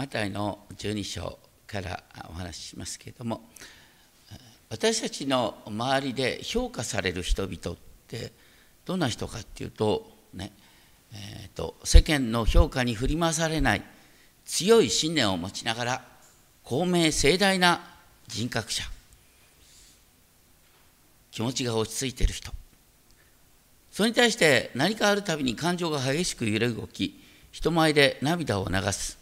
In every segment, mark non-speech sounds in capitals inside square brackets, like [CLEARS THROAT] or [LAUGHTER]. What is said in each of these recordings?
マタイの12章からお話ししますけれども私たちの周りで評価される人々ってどんな人かっていうとねえーと、世間の評価に振り回されない強い信念を持ちながら公明盛大な人格者気持ちが落ち着いている人。それに対して何かあるたびに感情が激しく揺れ動き人前で涙を流す。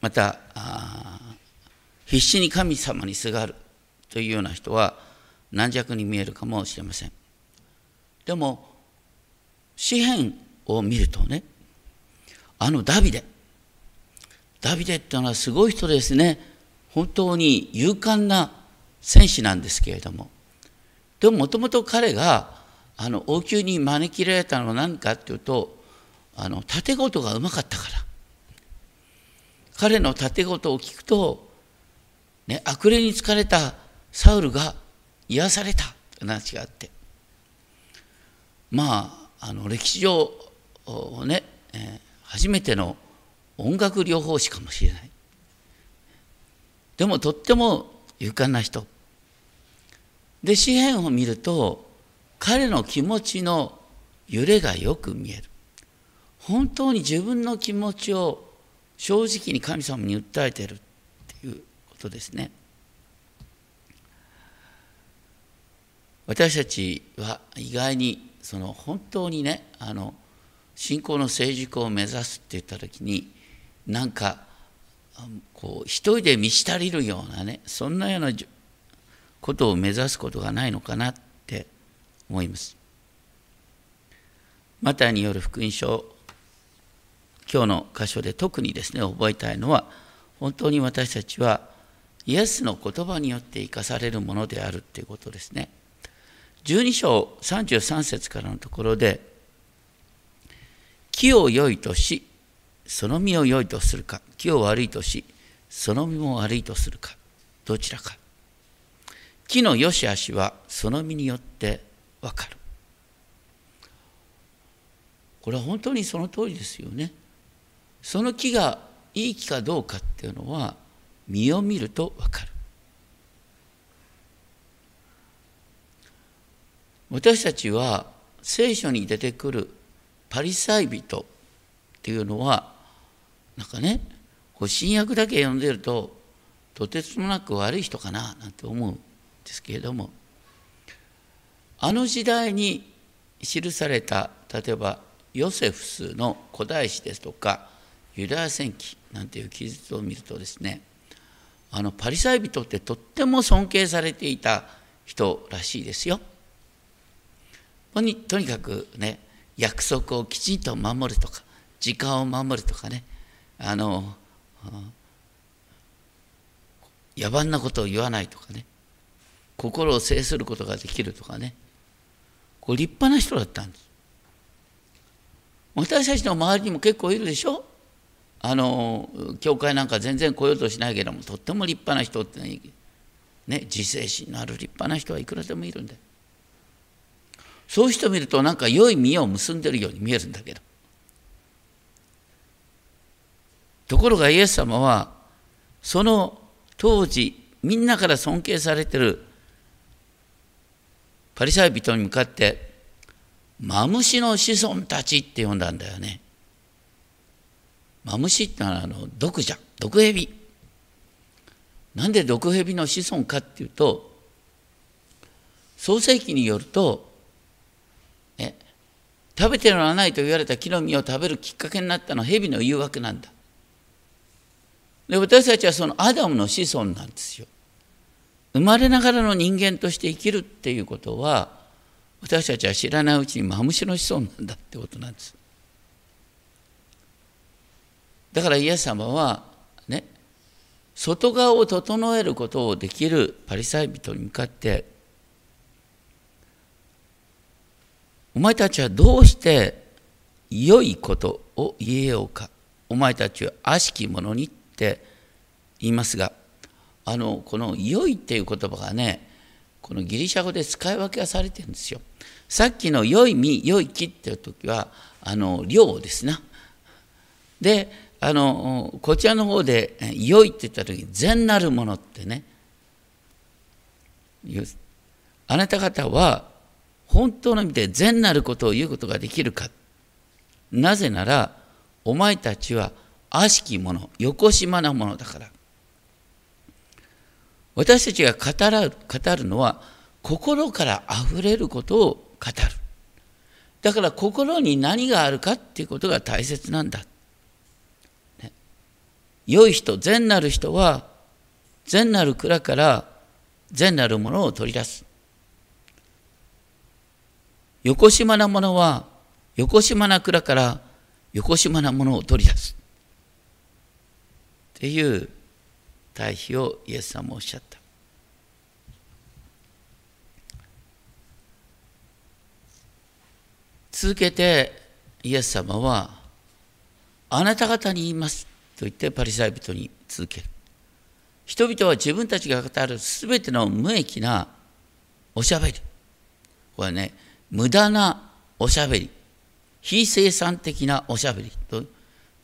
また必死に神様にすがるというような人は軟弱に見えるかもしれません。でも詩篇を見るとねあのダビデ。ダビデっていうのはすごい人ですね。本当に勇敢な戦士なんですけれども。でももともと彼があの王宮に招き入れられたのは何かっていうとあの盾事がうまかったから。彼の盾事を聞くと、ね、悪霊に疲れたサウルが癒された。という話があって。まああの歴史上ね、え、初めての音楽療法士かもしれない。でもとっても勇敢な人。で詩篇を見ると彼の気持ちの揺れがよく見える。本当に自分の気持ちを正直に神様に訴えてるっていうことですね私たちは意外にその本当にねあの信仰の成熟を目指すって言った時になんかこう一人で満ち足りるようなねそんなようなことを目指すことがないのかなって思います。マタイによる福音書今日の箇所で特にですね覚えたいのは本当に私たちはイエスの言葉によって生かされるものであるということですね。12章33節からのところで木を良いとしその実を良いとするか木を悪いとしその実も悪いとするかどちらか。木の良し悪しはその実によってわかる。これは本当にその通りですよね。その木がいい木かどうかっていうのは実を見るとわかる。私たちは聖書に出てくるパリサイ人っていうのはなんかね新約だけ読んでるととてつもなく悪い人かななんて思うんですけれどもあの時代に記された例えばヨセフスの古代史ですとかユダヤ戦記なんていう記述を見るとですねあのパリサイ人ってとっても尊敬されていた人らしいですよ。とにとにかくね約束をきちんと守るとか時間を守るとかねあの野蛮なことを言わないとかね心を制することができるとかねこれ立派な人だったんです私たちの周りにも結構いるでしょ？あの教会なんか全然来ようとしないけどもとっても立派な人ってね自制心のある立派な人はいくらでもいるんだ。よそういう人見るとなんか良い実を結んでるように見えるんだけど。ところがイエス様はその当時みんなから尊敬されてるパリサイ人に向かってマムシの子孫たちって呼んだんだよね。マムシってのはあの毒じゃん毒蛇。なんで毒蛇の子孫かっていうと創世記によると食べてはないと言われた木の実を食べるきっかけになったのは蛇の誘惑なんだ。で私たちはそのアダムの子孫なんですよ。生まれながらの人間として生きるっていうことは私たちは知らないうちにマムシの子孫なんだってことなんです。だからイエス様はね外側を整えることをできるパリサイ人に向かってお前たちはどうして良いことを言えようかお前たちは悪しき者にって言いますがあのこの「良い」っていう言葉がねこのギリシャ語で使い分けがされてるんですよ。さっきの「良い実良い木」っていう時はあの量ですな。であのこちらの方で「良い」って言った時「善なるもの」ってねあなた方は本当の意味で善なることを言うことができるか。なぜならお前たちは悪しき者よこしまなものだから。私たちが語ら語るのは心からあふれることを語る。だから心に何があるかっていうことが大切なんだ、良い人善なる人は善なる蔵から善なるものを取り出す。よこしまなものはよこしまな蔵からよこしまなものを取り出す。っていう対比をイエス様おっしゃった。続けてイエス様はあなた方に言います。と言ってパリサイ人に続ける人々は自分たちが語るすべての無益なおしゃべり。これはね無駄なおしゃべり。非生産的なおしゃべりと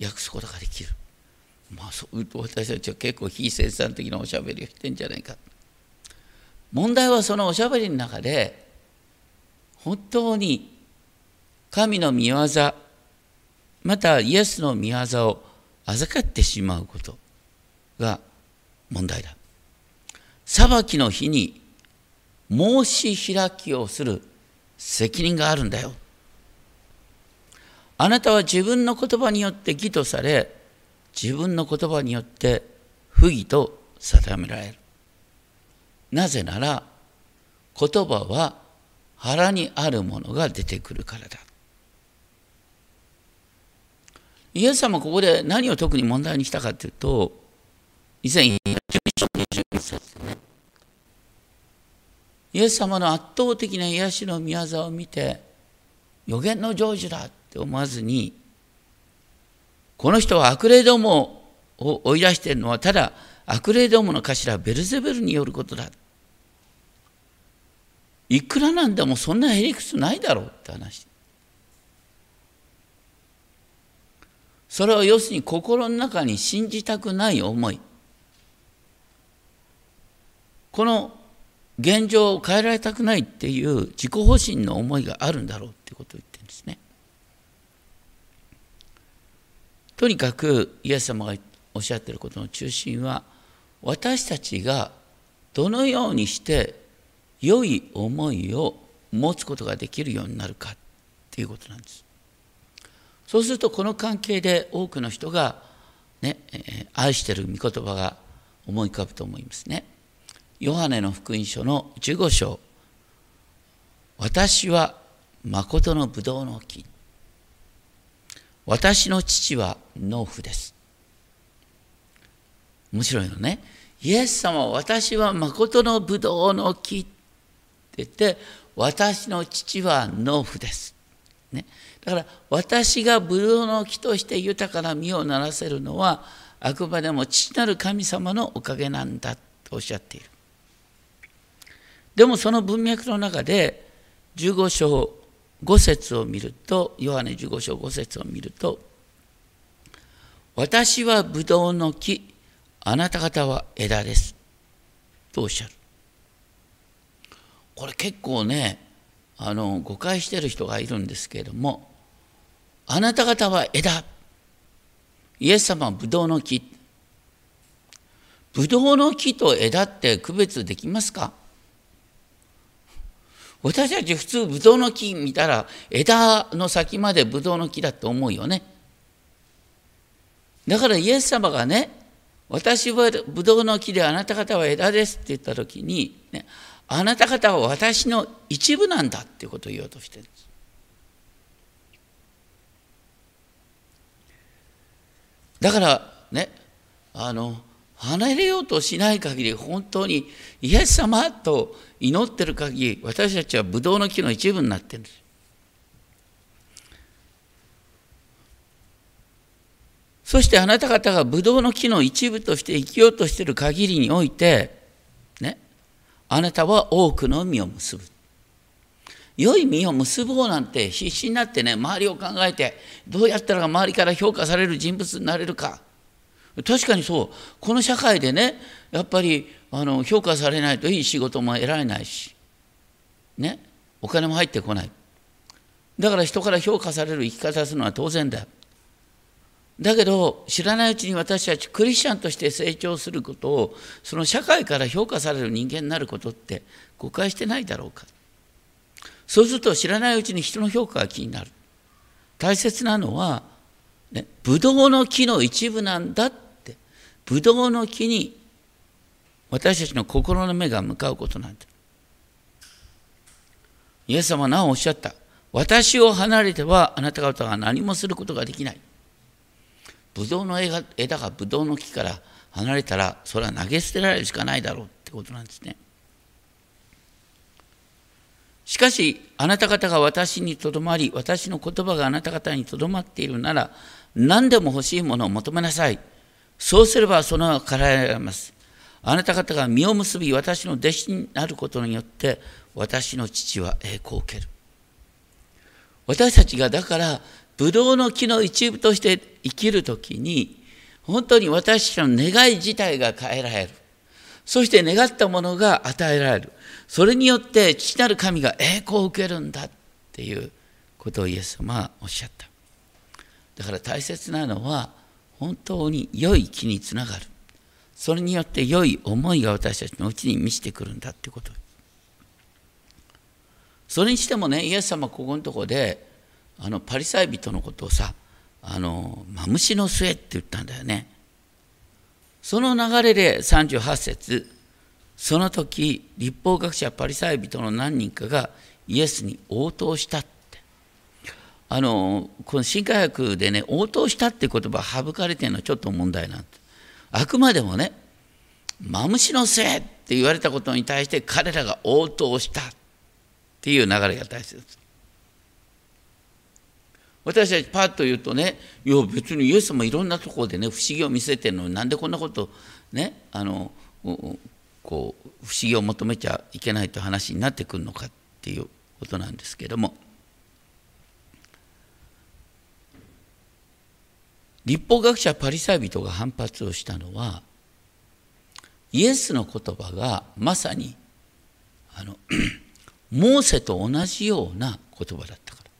訳すことができる。まあそう私たちは結構非生産的なおしゃべりをしてんじゃないか。問題はそのおしゃべりの中で本当に神の御業またイエスの御業を預かってしまうことが問題だ。裁きの日に申し開きをする責任があるんだよ。あなたは自分の言葉によって義とされ自分の言葉によって不義と定められる。なぜなら言葉は腹にあるものが出てくるからだ。イエス様ここで何を特に問題にしたかというと、以前、11章21節ね。イエス様の圧倒的な癒しの御業を見て、予言の成就だって思わずに、この人は悪霊どもを追い出しているのは、ただ悪霊どもの頭ベルゼベルによることだ。いくらなんでもそんなへりくつないだろうって話。それは要するに心の中に信じたくない思いこの現状を変えられたくないっていう自己保身の思いがあるんだろうっていうことを言ってるんですね。とにかくイエス様がおっしゃってることの中心は私たちがどのようにして良い思いを持つことができるようになるかっていうことなんです。そうするとこの関係で多くの人が、ね、愛してる御言葉が思い浮かぶと思いますね。ヨハネの福音書の15章。私は誠のブドウの木。私の父は農夫です。面白いのね。イエス様は私は誠のブドウの木って言って私の父は農夫です、ね、だから私がブドウの木として豊かな実をならせるのはあくまでも父なる神様のおかげなんだとおっしゃっている。でもその文脈の中で15章5節を見るとヨハネ15章5節を見ると私はブドウの木あなた方は枝ですとおっしゃるこれ結構ねあの誤解してる人がいるんですけれどもあなた方は枝。イエス様はブドウの木。ブドウの木と枝って区別できますか？私たち普通ブドウの木見たら枝の先までブドウの木だと思うよね。だからイエス様がね、私はブドウの木であなた方は枝ですって言った時に、ね、あなた方は私の一部なんだっていうことを言おうとしてるんです。だからねあの離れようとしない限り本当にイエス様と祈ってる限り私たちはブドウの木の一部になってる。んですそしてあなた方がブドウの木の一部として生きようとしている限りにおいてねあなたは多くの実を結ぶ良い実を結ぼうなんて必死になってね周りを考えてどうやったら周りから評価される人物になれるか。確かにそう。この社会でねやっぱりあの評価されないといい仕事も得られないし。ね。お金も入ってこない。だから人から評価される生き方するのは当然だだけど知らないうちに私たちクリスチャンとして成長することをその社会から評価される人間になることって誤解してないだろうか。そうすると知らないうちに人の評価が気になる。大切なのは、ね、ブドウの木の一部なんだって。ブドウの木に私たちの心の目が向かうことなんだ。イエス様は何をおっしゃった。私を離れてはあなた方は何もすることができない。ブドウの枝がブドウの木から離れたらそれは投げ捨てられるしかないだろうってことなんですね。しかしあなた方が私にとどまり私の言葉があなた方にとどまっているなら何でも欲しいものを求めなさい。そうすればそのはからえられます。あなた方が実を結び私の弟子になることによって私の父は栄光を受ける。私たちがだからブドウの木の一部として生きるときに本当に私たちの願い自体が変えられる。そして願ったものが与えられる。それによって父なる神が栄光を受けるんだっていうことをイエス様はおっしゃった。だから大切なのは本当に良い木につながる。それによって良い思いが私たちのうちに満ちてくるんだってこと。それにしてもねイエス様ここのとこであのパリサイ人のことをさあのマムシの末って言ったんだよね。その流れで38節その時立法学者パリサイ人の何人かがイエスに応答したって。あのこの新科学でね応答したって言葉省かれてるのはちょっと問題なんあくまでもねマムシのせいって言われたことに対して彼らが応答したっていう流れが大切です。私たちパッと言うとねいや別にイエス様いろんなところでね不思議を見せてるのになんでこんなことねあのこう不思議を求めちゃいけないという話になってくるのかっていうことなんですけども。立法学者パリサイ人が反発をしたのはイエスの言葉がまさにあの [CLEARS THROAT] モーセと同じような言葉だったから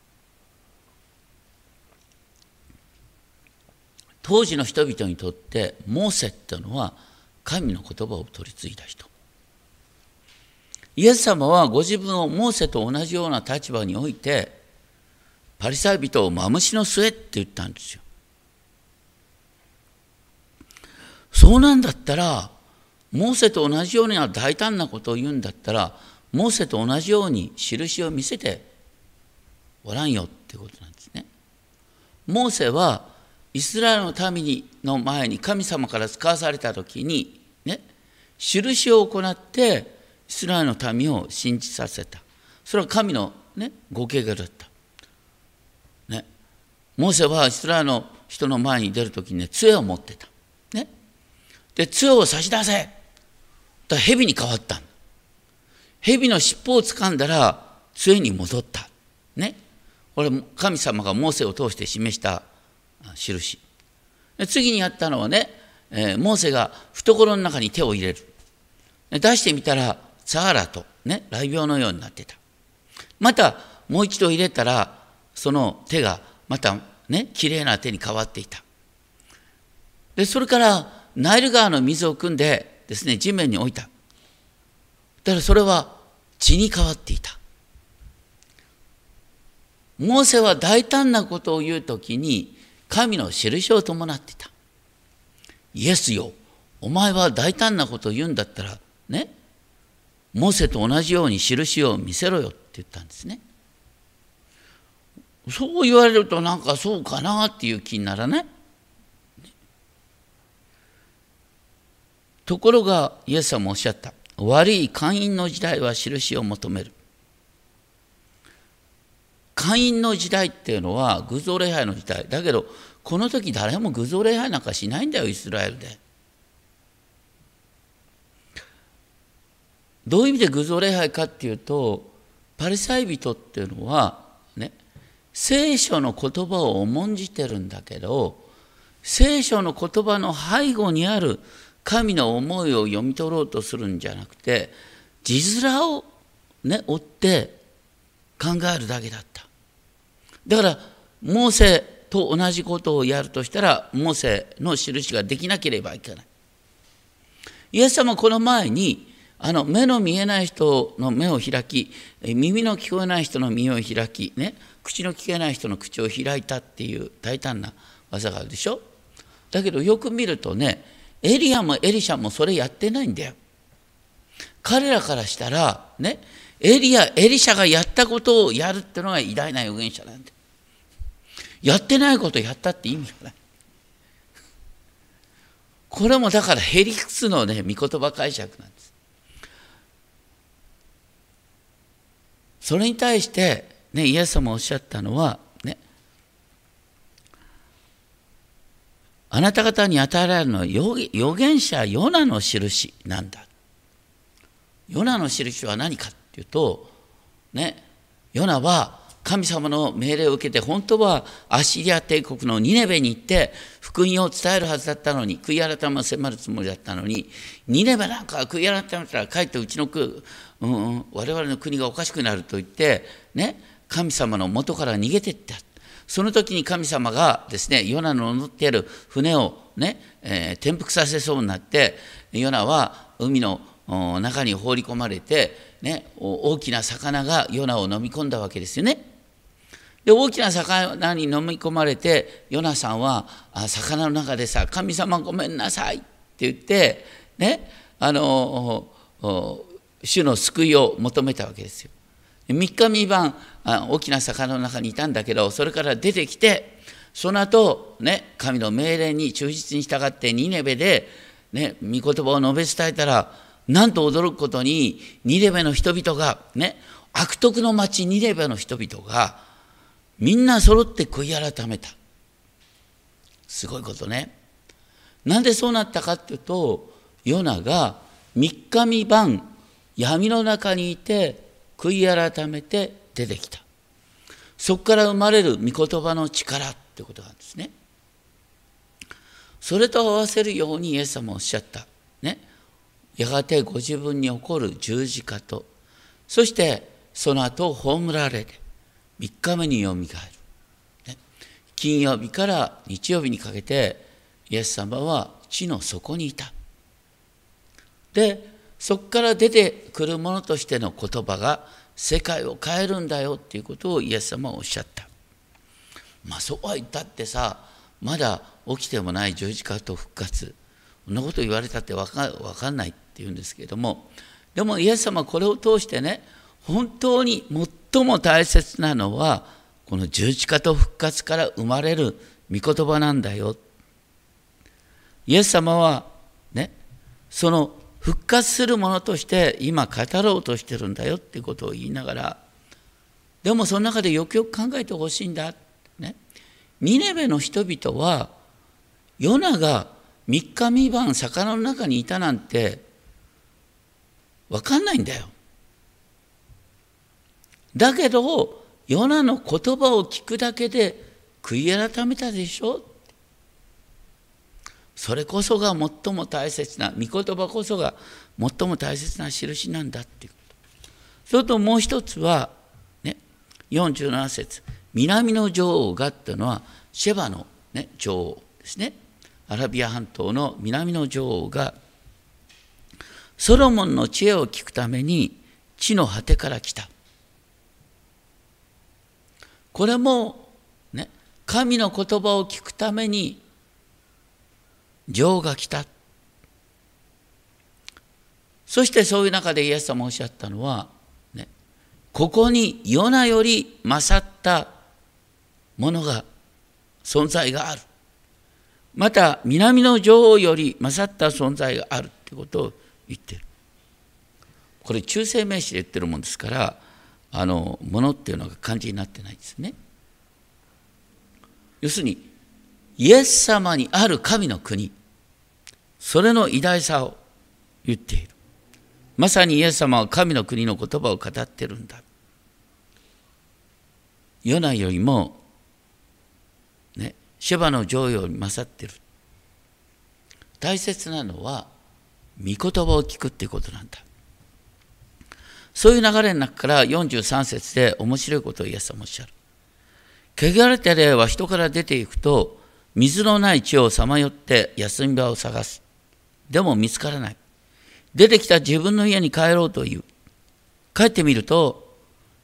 当時の人々にとってモーセってのは神の言葉を取り継いだ人イエス様はご自分をモーセと同じような立場においてパリサイ人をマムシの末って言ったんですよそうなんだったらモーセと同じような大胆なことを言うんだったらモーセと同じように印を見せておらんよってことなんですね。モーセはイスラエルの民の前に神様から使わされた時にね印を行ってイスラエルの民を信じさせた。それは神の、ね、ご計画だった、ね、モーセはイスラエルの人の前に出る時にね杖を持ってた、ね、で杖を差し出せ。だ蛇に変わった蛇の尻尾を掴んだら杖に戻った。ね。これ神様がモーセを通して示した印。次にやったのはね、モーセが懐の中に手を入れる。出してみたらサハラとね雷病のようになってた。またもう一度入れたらその手がまたねきれいな手に変わっていた。でそれからナイル川の水を汲んでですね地面に置いた。だからそれは血に変わっていた。モーセは大胆なことを言うときに神の印を伴っていた。イエスよ、お前は大胆なことを言うんだったら、ね、モーセと同じように印を見せろよって言ったんですね。そう言われるとなんかそうかなっていう気にならない？ところがイエス様おっしゃった。悪い会員の時代は印を求める。会員の時代っていうのは偶像礼拝の時代だけどこの時誰も偶像礼拝なんかしないんだよイスラエルで。どういう意味で偶像礼拝かっていうとパリサイ人っていうのはね聖書の言葉を重んじてるんだけど聖書の言葉の背後にある神の思いを読み取ろうとするんじゃなくて字面をね追って考えるだけだっただからモーセと同じことをやるとしたらモーセの印ができなければいけない。イエス様この前にあの目の見えない人の目を開き耳の聞こえない人の耳を開き、ね、口の聞けない人の口を開いたっていう大胆な技があるでしょ。だけどよく見るとねエリアもエリシャもそれやってないんだよ。彼らからしたらねエリアエリシャがやったことをやるっていうのが偉大な預言者なんだやってないことやったって意味がないこれもだからへりくつのね御言葉解釈なんですそれに対して、ね、イエス様おっしゃったのは、ね、あなた方に与えられるのは預言者ヨナの印なんだ。ヨナの印は何かっていうと、ね、ヨナは神様の命令を受けて本当はアッシリア帝国のニネベに行って福音を伝えるはずだったのに悔い改めを迫るつもりだったのにニネベなんか悔い改めたらかえってうちの国うん、我々の国がおかしくなると言って、ね、神様の元から逃げていったその時に神様がですねヨナの乗っている船をね、えー、転覆させそうになってヨナは海の中に放り込まれて、ね、大きな魚がヨナを飲み込んだわけですよね。で大きな魚に飲み込まれてヨナさんはあ魚の中でさ「神様ごめんなさい」って言ってねあの主の救いを求めたわけですよ。3日三晩大きな魚の中にいたんだけどそれから出てきてその後ね神の命令に忠実に従ってニネベでね御言葉を述べ伝えたらなんと驚くことにニネベの人々がね悪徳の町ニネベの人々がみんな揃って悔い改めた。すごいことね。なんでそうなったかっていうとヨナが3日三晩闇の中にいて悔い改めて出てきた。そこから生まれる御言葉の力ってことなんですね。それと合わせるようにイエス様おっしゃった。ね。やがてご自分に起こる十字架と。そしてその後葬られて。3日目によみがえる、ね、金曜日から日曜日にかけてイエス様は地の底にいた。でそこから出てくるものとしての言葉が世界を変えるんだよっていうことをイエス様はおっしゃった。まあそうは言ったってさまだ起きてもない十字架と復活。そんなこと言われたって分か分かんないって言うんですけれども。でもイエス様はこれを通してね本当に最も大切なのはこの十字架と復活から生まれる御言葉なんだよ。イエス様はねその復活するものとして今語ろうとしてるんだよってことを言いながらでもその中でよくよく考えてほしいんだ、ね、ニネベの人々はヨナが3日三晩魚の中にいたなんて分かんないんだよ。だけどヨナの言葉を聞くだけで悔い改めたでしょ？それこそが最も大切な御言葉こそが最も大切な印なんだっていう。ことそれともう一つはね47節南の女王がっていうのはシェバの、ね、女王ですね。アラビア半島の南の女王がソロモンの知恵を聞くために地の果てから来た。これもね神の言葉を聞くために女王が来た。そしてそういう中でイエス様おっしゃったのは、ね、ここにヨナより勝ったものが存在がある。また南の女王より勝った存在があるってことを言ってる。これ中性名詞で言ってるもんですからあのものっていうのが漢字になってないですね要するにイエス様にある神の国それの偉大さを言っているまさにイエス様は神の国の言葉を語ってるんだヨナよりも、ね、シェバの女王より勝ってる。大切なのは、御言葉を聞くってことなんだ。そういう流れの中から43節で面白いことをイエス様おっしゃる。汚れた霊は人から出ていくと、水のない地をさまよって休み場を探す。でも見つからない。出てきた自分の家に帰ろうという。帰ってみると、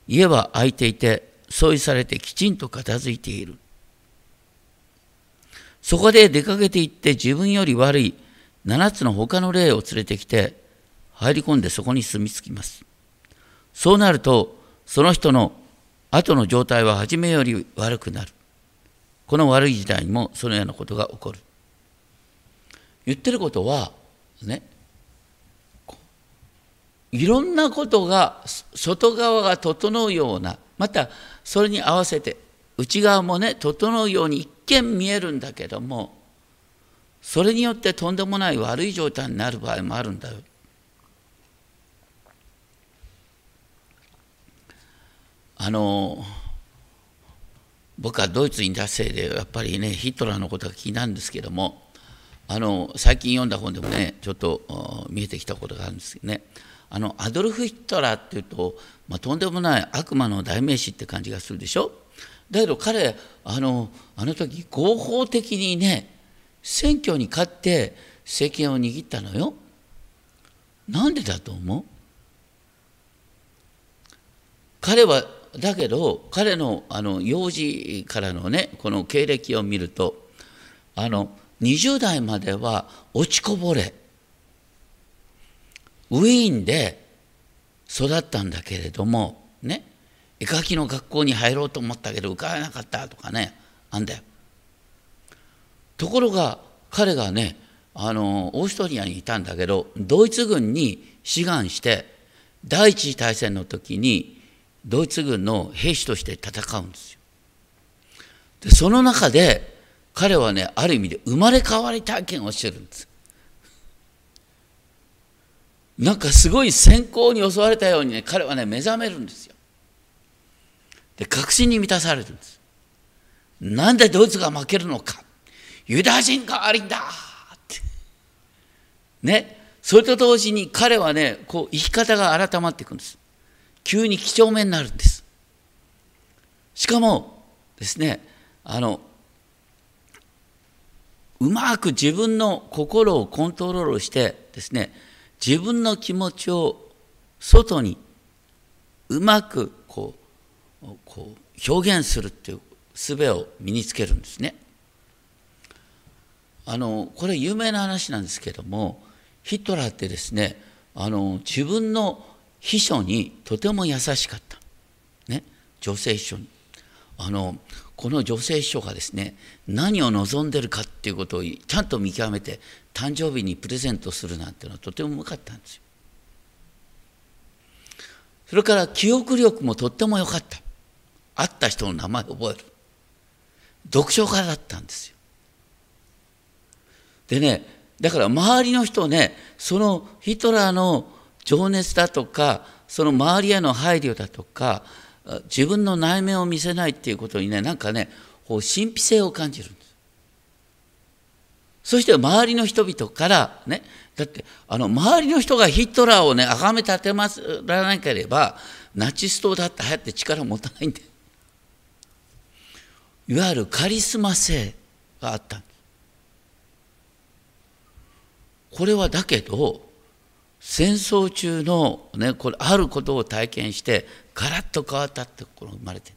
家は空いていて、掃除されてきちんと片付いている。そこで出かけて行って自分より悪い7つの他の霊を連れてきて、入り込んでそこに住み着きます。そうなると、その人の後の状態は初めより悪くなる。この悪い時代にもそのようなことが起こる。言ってることは、ね、いろんなことが外側が整うようなまたそれに合わせて内側もね整うように一見見えるんだけどもそれによってとんでもない悪い状態になる場合もあるんだよ。あの僕はドイツにいたせいでやっぱりねヒトラーのことが気になるんですけどもあの最近読んだ本でもねちょっと見えてきたことがあるんですけどね。あのアドルフ・ヒトラーっていうと、まあ、とんでもない悪魔の代名詞って感じがするでしょ？だけど彼あのあの時合法的にね選挙に勝って政権を握ったのよ。なんでだと思う？彼はだけど彼のあの幼児からのねこの経歴を見るとあの20代までは落ちこぼれウィーンで育ったんだけれどもね絵描きの学校に入ろうと思ったけど受からなかったとかねあんだよ。ところが彼がねあのオーストリアにいたんだけどドイツ軍に志願して第一次大戦の時にドイツ軍の兵士として戦うんですよ。でその中で彼はねある意味で生まれ変わり体験をしてるんです。なんかすごい閃光に襲われたようにね彼はね目覚めるんですよ。で確信に満たされるんです。なんでドイツが負けるのかユダヤ人が悪いんだってねそれと同時に彼はねこう生き方が改まっていくんです急に几帳面になるんですしかもですねあのうまく自分の心をコントロールしてですね自分の気持ちを外にうまくこうこう表現するっていう術を身につけるんですね。あのこれ有名な話なんですけどもヒトラーってですねあの自分の秘書にとても優しかった、ね、女性秘書にあのこの女性秘書がですね何を望んでるかっていうことをちゃんと見極めて誕生日にプレゼントするなんていうのはとてもうまかったんですよ。それから記憶力もとっても良かった。会った人の名前を覚える。読書家だったんですよ。でね、だから周りの人ね、そのヒトラーの情熱だとか、その周りへの配慮だとか、自分の内面を見せないっていうことにね、なんかね、神秘性を感じるんです。そして周りの人々からね、だってあの周りの人がヒトラーをね、崇め立てまらなければ、ナチス党だって流行って力を持たないんで。いわゆるカリスマ性があったんです。これはだけど、戦争中の、ね、これあることを体験してガラッと変わったってころが生まれてる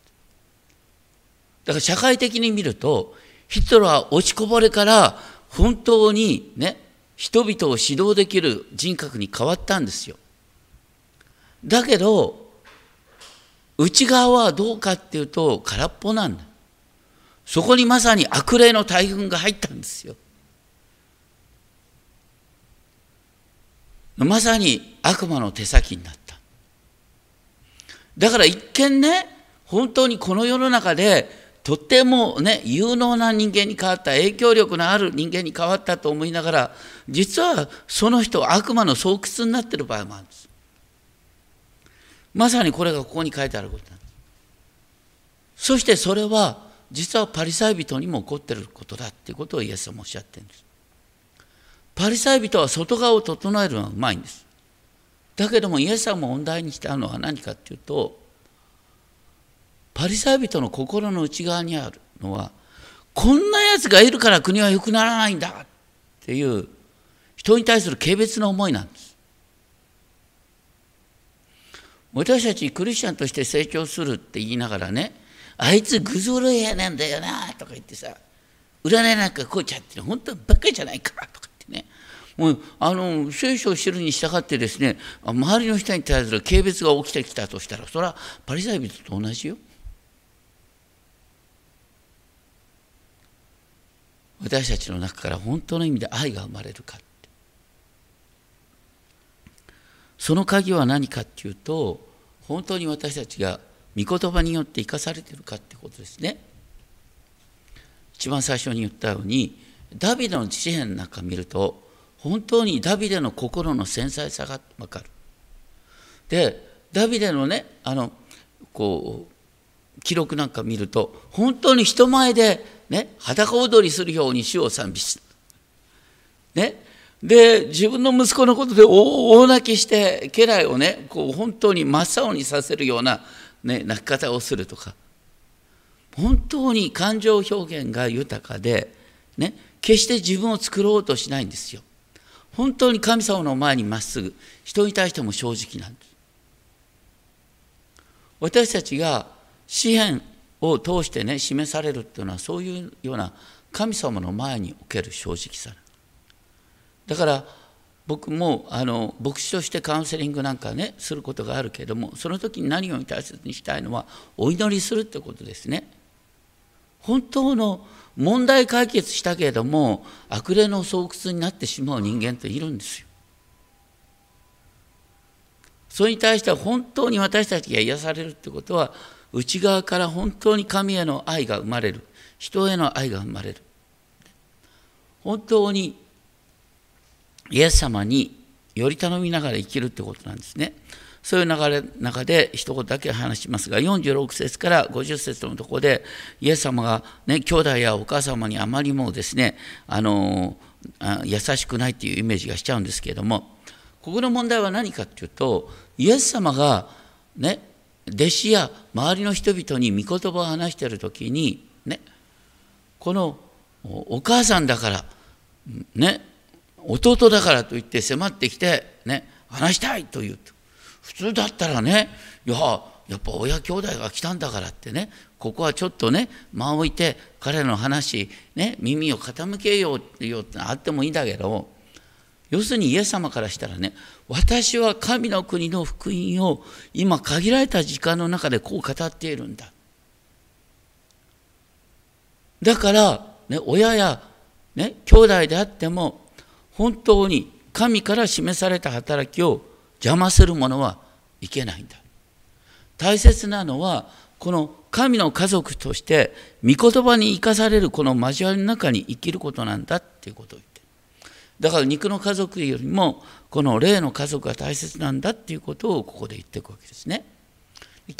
だから社会的に見るとヒトラーは落ちこぼれから本当にね、人々を指導できる人格に変わったんですよ。だけど、内側はどうかっていうと空っぽなんだ。そこにまさに悪霊の大群が入ったんですよ。まさに悪魔の手先になった。だから一見ね、本当にこの世の中でとてもね、有能な人間に変わった、影響力のある人間に変わったと思いながら、実はその人は悪魔の巣窟になってる場合もあるんです。まさにこれがここに書いてあることなんです。そしてそれは実はパリサイ人にも起こってることだっていうことをイエス様おっしゃってるんですパリサイ人は外側を整えるのはうまいんです。だけどもイエス様も問題にしたのは何かっていうとパリサイ人の心の内側にあるのはこんなやつがいるから国は良くならないんだっていう人に対する軽蔑の思いなんです。私たちクリスチャンとして成長するって言いながらねあいつぐずるいやなんだよなとか言ってさ占いなんかこうちゃって本当ばっかりじゃないかとかってね。もうあの聖書を知るに従ってですね周りの人に対する軽蔑が起きてきたとしたらそれはパリサイ人と同じよ。私たちの中から本当の意味で愛が生まれるかその鍵は何かっていうと本当に私たちが御言葉によって生かされてるかってことですね。一番最初に言ったようにダビデの詩篇なんか見ると本当にダビデの心の繊細さが分かるでダビデのねあのこう記録なんか見ると本当に人前でね、裸踊りするように主を賛美する。ね、で自分の息子のことで大泣きして家来をねこう本当に真っ青にさせるような、ね、泣き方をするとか本当に感情表現が豊かで、ね、決して自分を作ろうとしないんですよ。本当に神様の前にまっすぐ人に対しても正直なんです。私たちが詩篇を通してね示されるっていうのはそういうような神様の前における正直さだから僕もあの牧師としてカウンセリングなんかねすることがあるけれどもその時に何を大切にしたいのはお祈りするってことですね本当の問題解決したけれども悪霊の巣窟になってしまう人間っているんですよ。それに対しては本当に私たちが癒されるってことは内側から本当に神への愛が生まれる人への愛が生まれる。本当にイエス様により頼みながら生きるってことなんですね。そういう流れの中で一言だけ話しますが46節から50節のところでイエス様が、ね、兄弟やお母様にあまりもですねあの優しくないっていうイメージがしちゃうんですけれどもここの問題は何かっていうとイエス様がね弟子や周りの人々に御言葉を話している時にねこのお母さんだからね弟だからといって迫ってきてね話したいという普通だったらねいややっぱ親兄弟が来たんだからってねここはちょっとね間を置いて彼の話ね耳を傾けようってよってあってもいいんだけど要するにイエス様からしたらね私は神の国の福音を今限られた時間の中でこう語っているんだ。だから、ね、親や、ね、兄弟であっても本当に神から示された働きを邪魔する者はいけないんだ。大切なのはこの神の家族として御言葉に生かされるこの交わりの中に生きることなんだっていうことを言ってだから肉の家族よりもこの霊の家族が大切なんだっていうことをここで言っていくわけですね。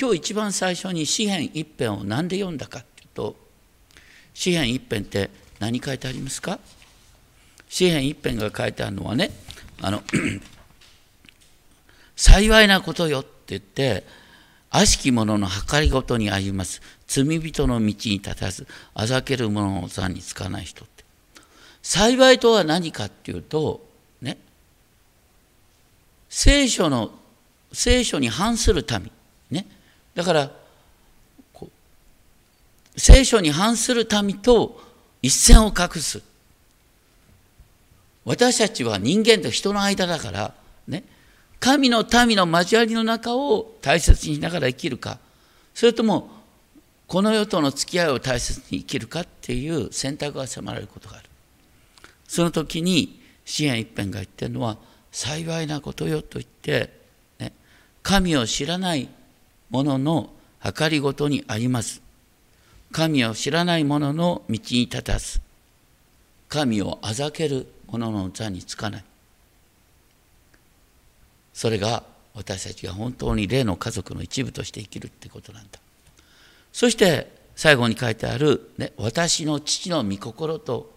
今日一番最初に詩篇一編を何で読んだかっていうと詩篇一編って何書いてありますか？詩篇一編が書いてあるのはねあの幸いなことよって言って悪しき者の計りごとに歩ます。罪人の道に立たずあざける者の座につかない人って。幸いとは何かっていうとね。聖書の聖書に反する民。ね。だから聖書に反する民と一線を画す。私たちは人間と人の間だからね。神の民の交わりの中を大切にしながら生きるか。それともこの世との付き合いを大切に生きるかっていう選択が迫られることがある。その時に支援一辺が言ってるのは幸いなことよと言って、ね、神を知らない者の計りごとにあります。神を知らない者の道に立たず。神をあざける者の座につかない。それが私たちが本当に霊の家族の一部として生きるってことなんだ。そして最後に書いてある、ね、私の父の御心と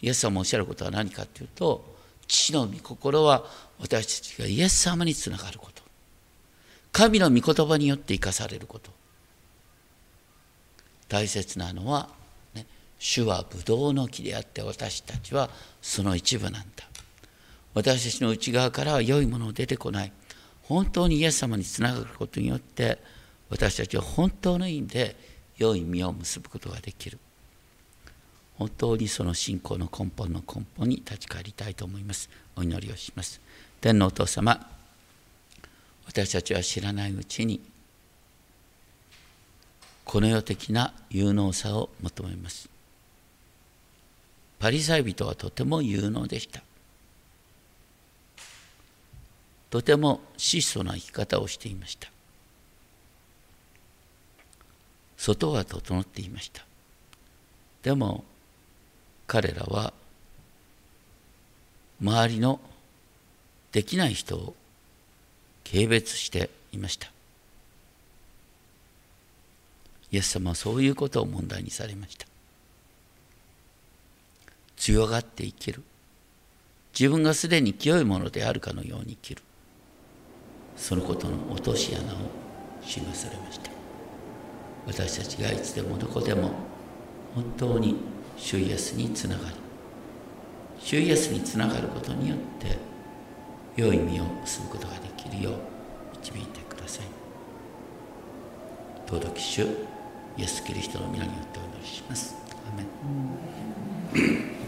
イエス様もおっしゃることは何かというと父の御心は私たちがイエス様につながること。神の御言葉によって生かされること。大切なのは、ね、主はブドウの木であって私たちはその一部なんだ。私たちの内側からは良いもの出てこない。本当にイエス様につながることによって私たちは本当の意味で良い実を結ぶことができる。本当にその信仰の根本の根本に立ち返りたいと思います。お祈りをします。天皇お父様私たちは知らないうちにこの世的な有能さを求めます。パリサイ人はとても有能でした。とても質素な生き方をしていました。外は整っていました。でも彼らは周りのできない人を軽蔑していました。イエス様はそういうことを問題にされました。強がって生きる。自分がすでに清いものであるかのように生きる。そのことの落とし穴を示されました。私たちがいつでもどこでも本当に主イエスにつながり主イエスにつながることによって良い実を結ぶことができるよう導いてください。尊き主イエス・キリストの皆によってお祈りします。アメン。